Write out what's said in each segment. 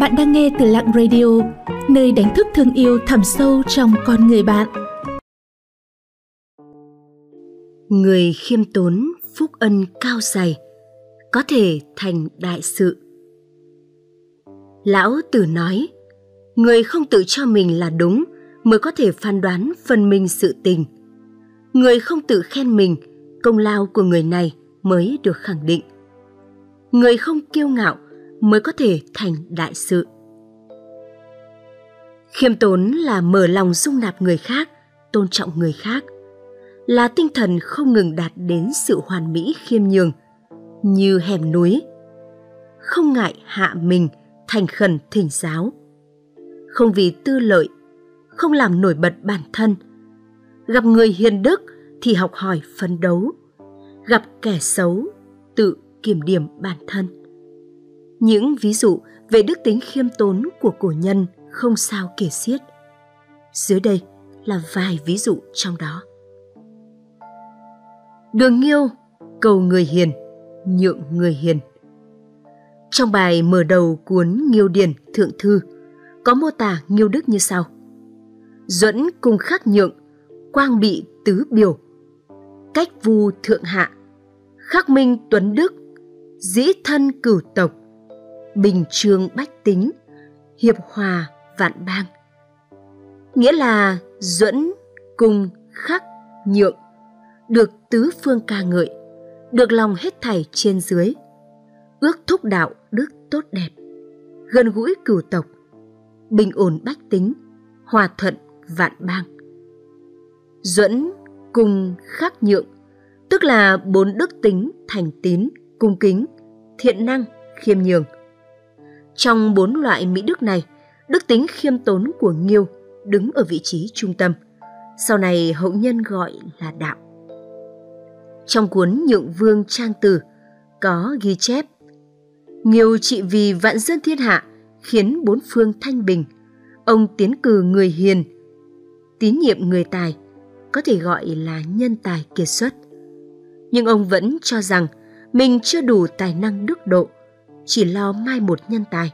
Bạn đang nghe từ Lặng Radio, nơi đánh thức thương yêu thẳm sâu trong con người bạn. Người khiêm tốn, phúc ân cao dày, có thể thành đại sự. Lão Tử nói, người không tự cho mình là đúng mới có thể phán đoán phân minh sự tình. Người không tự khen mình, công lao của người này mới được khẳng định. Người không kiêu ngạo mới có thể thành đại sự. Khiêm tốn là mở lòng dung nạp người khác, tôn trọng người khác, là tinh thần không ngừng đạt đến sự hoàn mỹ khiêm nhường, như hẻm núi. Không ngại hạ mình, thành khẩn thỉnh giáo. Không vì tư lợi, không làm nổi bật bản thân. Gặp người hiền đức thì học hỏi phấn đấu. Gặp kẻ xấu, tự kiểm điểm bản thân. Những ví dụ về đức tính khiêm tốn của cổ nhân không sao kể xiết. Dưới đây là vài ví dụ trong đó. Đường Nghiêu cầu người hiền, nhượng người hiền. Trong bài mở đầu cuốn Nghiêu Điển Thượng Thư có mô tả Nghiêu Đức như sau. Duẫn cùng khắc nhượng, quang bị tứ biểu, cách vu thượng hạ, khắc minh tuấn đức, dĩ thân cửu tộc, bình trương bách tính, hiệp hòa vạn bang. Nghĩa là duẫn cùng khắc nhượng, được tứ phương ca ngợi, được lòng hết thảy trên dưới, ước thúc đạo đức tốt đẹp, gần gũi cửu tộc, bình ổn bách tính, hòa thuận vạn bang. Duẫn cùng khắc nhượng, tức là bốn đức tính thành tín, cung kính, thiện năng, khiêm nhường – trong bốn loại mỹ đức này, đức tính khiêm tốn của Nghiêu đứng ở vị trí trung tâm. Sau này hậu nhân gọi là đạo. Trong cuốn Nhượng Vương Trang Từ có ghi chép Nghiêu trị vì vạn dân thiên hạ khiến bốn phương thanh bình. Ông tiến cử người hiền, tín nhiệm người tài, có thể gọi là nhân tài kiệt xuất. Nhưng ông vẫn cho rằng mình chưa đủ tài năng đức độ chỉ lo mai một nhân tài.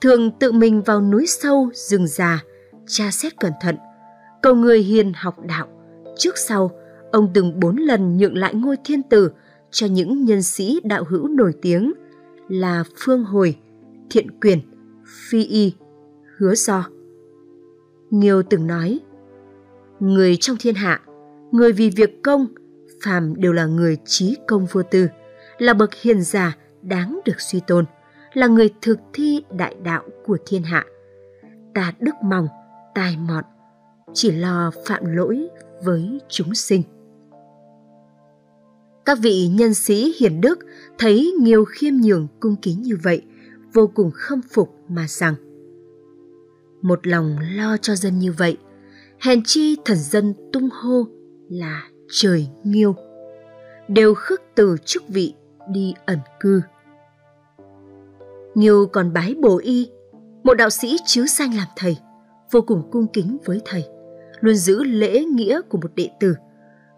Thường tự mình vào núi sâu, rừng già, tra xét cẩn thận, cầu người hiền học đạo. Trước sau, ông từng bốn lần nhượng lại ngôi thiên tử cho những nhân sĩ đạo hữu nổi tiếng là Phương Hồi, Thiện Quyền, Phi Y, Hứa Do. Nghiêu từng nói, người trong thiên hạ, người vì việc công, phàm đều là người trí công vô tư, là bậc hiền giả, đáng được suy tôn, là người thực thi đại đạo của thiên hạ. Ta đức mong, tài mọn, chỉ lo phạm lỗi với chúng sinh. Các vị nhân sĩ hiền đức thấy nhiều khiêm nhường cung kính như vậy, vô cùng khâm phục mà rằng một lòng lo cho dân như vậy, hèn chi thần dân tung hô là trời nghiêu, đều khước từ chức vị đi ẩn cư. Nghiêu còn bái bổ y, một đạo sĩ chiếu sanh làm thầy, vô cùng cung kính với thầy, luôn giữ lễ nghĩa của một đệ tử,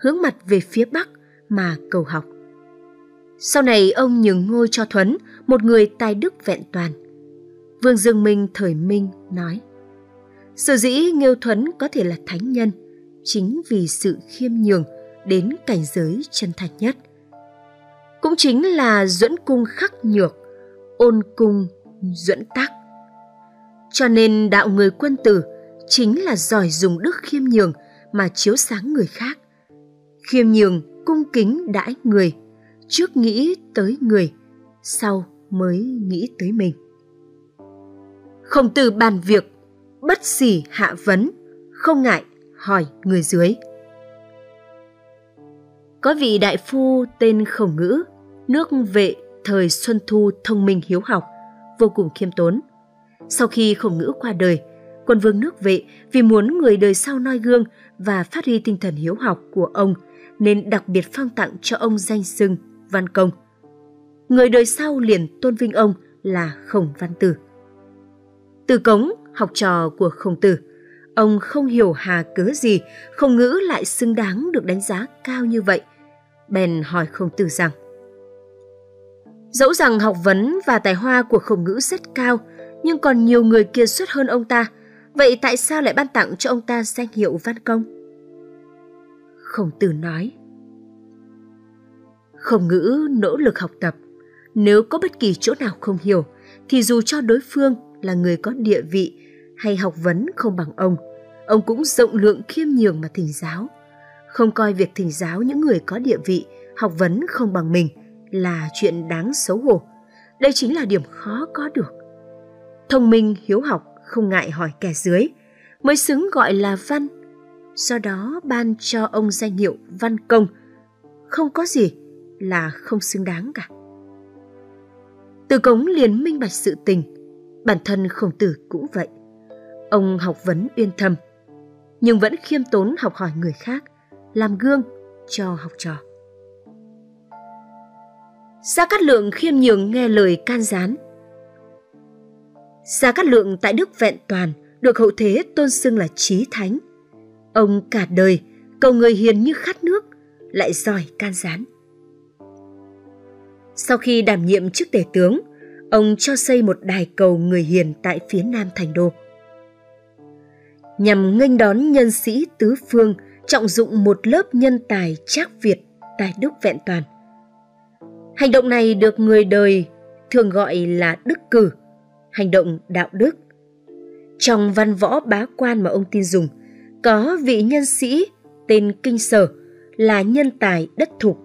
hướng mặt về phía bắc mà cầu học. Sau này ông nhường ngôi cho Thuấn, một người tài đức vẹn toàn. Vương Dương Minh thời Minh nói, Sở dĩ Nghiêu Thuấn có thể là thánh nhân, chính vì sự khiêm nhường đến cảnh giới chân thành nhất. Cũng chính là duẫn cung khắc nhược, ôn cung duẫn tắc. Cho nên đạo người quân tử chính là giỏi dùng đức khiêm nhường mà chiếu sáng người khác. Khiêm nhường cung kính đãi người, trước nghĩ tới người, sau mới nghĩ tới mình. Không từ bàn việc, bất xỉ hạ vấn, không ngại hỏi người dưới. Có vị đại phu tên Khổng Ngữ, nước vệ thời Xuân Thu thông minh hiếu học, vô cùng khiêm tốn. Sau khi khổng ngữ qua đời, quân vương nước vệ vì muốn người đời sau noi gương và phát huy tinh thần hiếu học của ông nên đặc biệt phong tặng cho ông danh xưng Văn Công. Người đời sau liền tôn vinh ông là Khổng Văn Tử. Từ Cống, học trò của Khổng Tử, ông không hiểu hà cớ gì Khổng Ngữ lại xứng đáng được đánh giá cao như vậy. Bèn hỏi Khổng Tử rằng Dẫu rằng học vấn và tài hoa của khổng ngữ rất cao, nhưng còn nhiều người kiệt xuất hơn ông ta. Vậy tại sao lại ban tặng cho ông ta danh hiệu văn công? Khổng tử nói. khổng ngữ nỗ lực học tập. Nếu có bất kỳ chỗ nào không hiểu, thì dù cho đối phương là người có địa vị hay học vấn không bằng ông, ông cũng rộng lượng khiêm nhường mà thỉnh giáo. Không coi việc thỉnh giáo những người có địa vị, học vấn không bằng mình là chuyện đáng xấu hổ. Đây chính là điểm khó có được. Thông minh, hiếu học, không ngại hỏi kẻ dưới, mới xứng gọi là văn. Do đó ban cho ông danh hiệu văn công. Không có gì là không xứng đáng cả. Từ cống liền minh bạch sự tình, bản thân khổng tử cũng vậy. Ông học vấn uyên thâm, nhưng vẫn khiêm tốn học hỏi người khác, làm gương cho học trò. Gia Cát Lượng khiêm nhường nghe lời can gián. Gia Cát Lượng tại Đức vẹn toàn, được hậu thế tôn xưng là trí thánh. Ông cả đời cầu người hiền như khát nước, lại giỏi can gián. Sau khi đảm nhiệm chức tể tướng, ông cho xây một đài cầu người hiền tại phía nam thành đô. Nhằm nghênh đón nhân sĩ tứ phương, trọng dụng một lớp nhân tài trác Việt tại Đức Vẹn Toàn. Hành động này được người đời thường gọi là đức cử, hành động đạo đức. Trong văn võ bá quan mà ông tin dùng, có vị nhân sĩ tên Kinh Sở là nhân tài đất thục,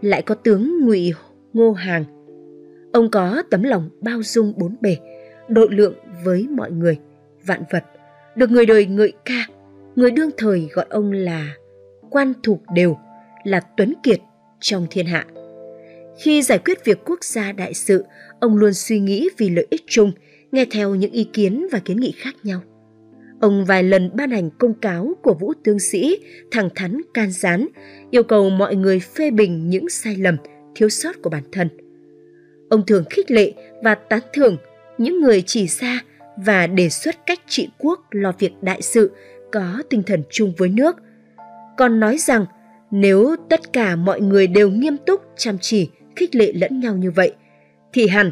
lại có tướng Ngụy Ngô Hàng. Ông có tấm lòng bao dung bốn bề, độ lượng với mọi người, vạn vật, được người đời ngợi ca, người đương thời gọi ông là quan thục đều, là tuấn kiệt trong thiên hạ. Khi giải quyết việc quốc gia đại sự, ông luôn suy nghĩ vì lợi ích chung, nghe theo những ý kiến và kiến nghị khác nhau. Ông vài lần ban hành công cáo của vũ tướng sĩ, thẳng thắn can gián, yêu cầu mọi người phê bình những sai lầm, thiếu sót của bản thân. Ông thường khích lệ và tán thưởng những người chỉ ra và đề xuất cách trị quốc lo việc đại sự có tinh thần chung với nước. Còn nói rằng nếu tất cả mọi người đều nghiêm túc chăm chỉ khích lệ lẫn nhau như vậy, thì hẳn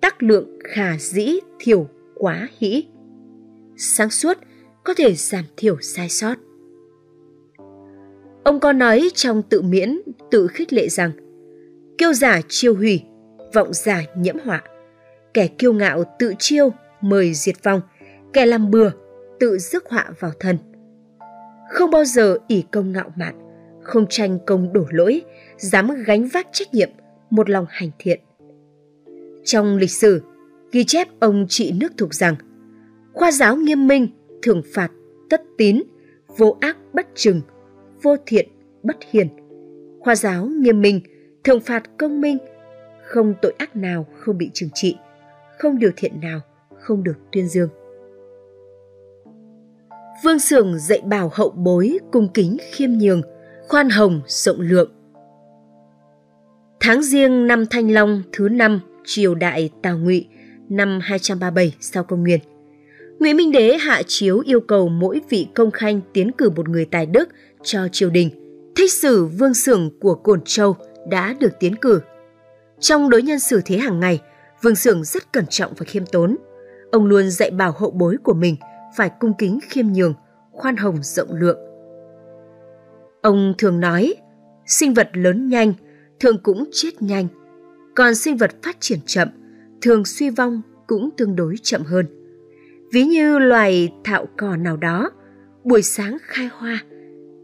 tác lượng khả dĩ thiểu quá hĩ. Sáng suốt có thể giảm thiểu sai sót. Ông có nói trong tự miễn, tự khích lệ rằng, kiêu giả chiêu hủy, vọng giả nhiễm họa. Kẻ kiêu ngạo tự chiêu, mời diệt vong. Kẻ làm bừa, tự rước họa vào thân không bao giờ ỷ công ngạo mạn, không tranh công đổ lỗi, dám gánh vác trách nhiệm một lòng hành thiện. Trong lịch sử, ghi chép ông trị nước thuộc rằng khoa giáo nghiêm minh, thường phạt tất tín, vô ác bất trừng, vô thiện bất hiền. Khoa giáo nghiêm minh, thường phạt công minh, không tội ác nào không bị trừng trị, không điều thiện nào không được tuyên dương. Vương sường dạy bảo hậu bối cung kính khiêm nhường, khoan hồng rộng lượng, Tháng riêng năm Thanh Long thứ năm triều đại Tào Ngụy năm 237 sau công nguyên. Nguyễn Minh Đế hạ chiếu yêu cầu mỗi vị công khanh tiến cử một người tài đức cho triều đình. Thích sử vương sưởng của Cổn Châu đã được tiến cử. Trong đối nhân xử thế hàng ngày, vương sưởng rất cẩn trọng và khiêm tốn. Ông luôn dạy bảo hậu bối của mình phải cung kính khiêm nhường, khoan hồng rộng lượng. Ông thường nói, sinh vật lớn nhanh – thường cũng chết nhanh, còn sinh vật phát triển chậm, thường suy vong cũng tương đối chậm hơn. Ví như loài thạo cỏ nào đó, buổi sáng khai hoa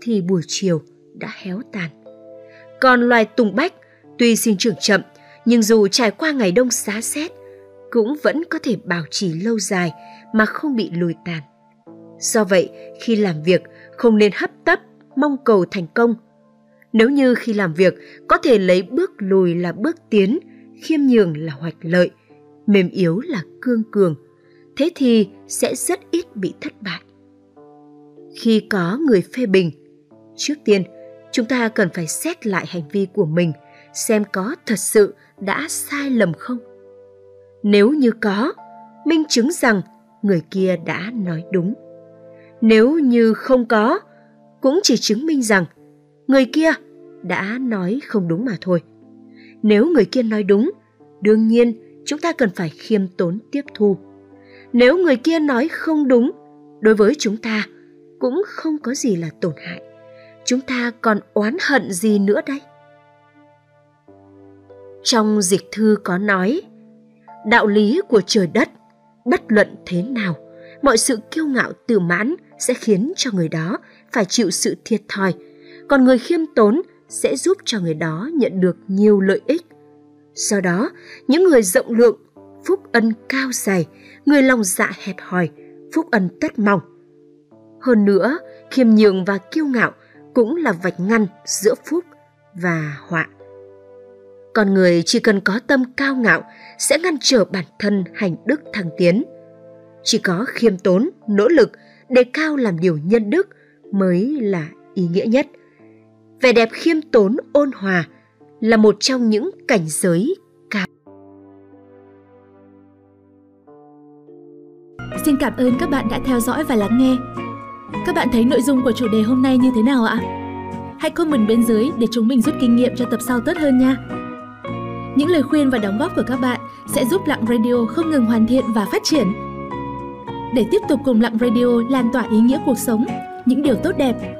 thì buổi chiều đã héo tàn. Còn loài tùng bách tuy sinh trưởng chậm nhưng dù trải qua ngày đông giá rét cũng vẫn có thể bảo trì lâu dài mà không bị lùi tàn. Do vậy, khi làm việc không nên hấp tấp mong cầu thành công nếu như khi làm việc có thể lấy bước lùi là bước tiến, khiêm nhường là hoạch lợi, mềm yếu là cương cường, thế thì sẽ rất ít bị thất bại. Khi có người phê bình, trước tiên chúng ta cần phải xét lại hành vi của mình xem có thật sự đã sai lầm không. Nếu như có, minh chứng rằng người kia đã nói đúng. Nếu như không có, cũng chỉ chứng minh rằng người kia đã nói không đúng mà thôi. Nếu người kia nói đúng, đương nhiên chúng ta cần phải khiêm tốn tiếp thu. nếu người kia nói không đúng đối với chúng ta cũng không có gì là tổn hại chúng ta còn oán hận gì nữa đây trong dịch thư có nói đạo lý của trời đất bất luận thế nào mọi sự kiêu ngạo tự mãn sẽ khiến cho người đó phải chịu sự thiệt thòi còn người khiêm tốn sẽ giúp cho người đó nhận được nhiều lợi ích. Do đó, những người rộng lượng, phúc ân cao dày, người lòng dạ hẹp hòi, phúc ân tất mong. Hơn nữa, khiêm nhường và kiêu ngạo cũng là vạch ngăn giữa phúc và họa. Con người chỉ cần có tâm cao ngạo sẽ ngăn trở bản thân hành đức thăng tiến. Chỉ có khiêm tốn, nỗ lực đề cao làm điều nhân đức mới là ý nghĩa nhất vẻ đẹp khiêm tốn ôn hòa là một trong những cảnh giới cao. Xin cảm ơn các bạn đã theo dõi và lắng nghe. Các bạn thấy nội dung của chủ đề hôm nay như thế nào ạ? Hãy comment bên dưới để chúng mình rút kinh nghiệm cho tập sau tốt hơn nha. Những lời khuyên và đóng góp của các bạn sẽ giúp Lặng Radio không ngừng hoàn thiện và phát triển. Để tiếp tục cùng Lặng Radio lan tỏa ý nghĩa cuộc sống, những điều tốt đẹp,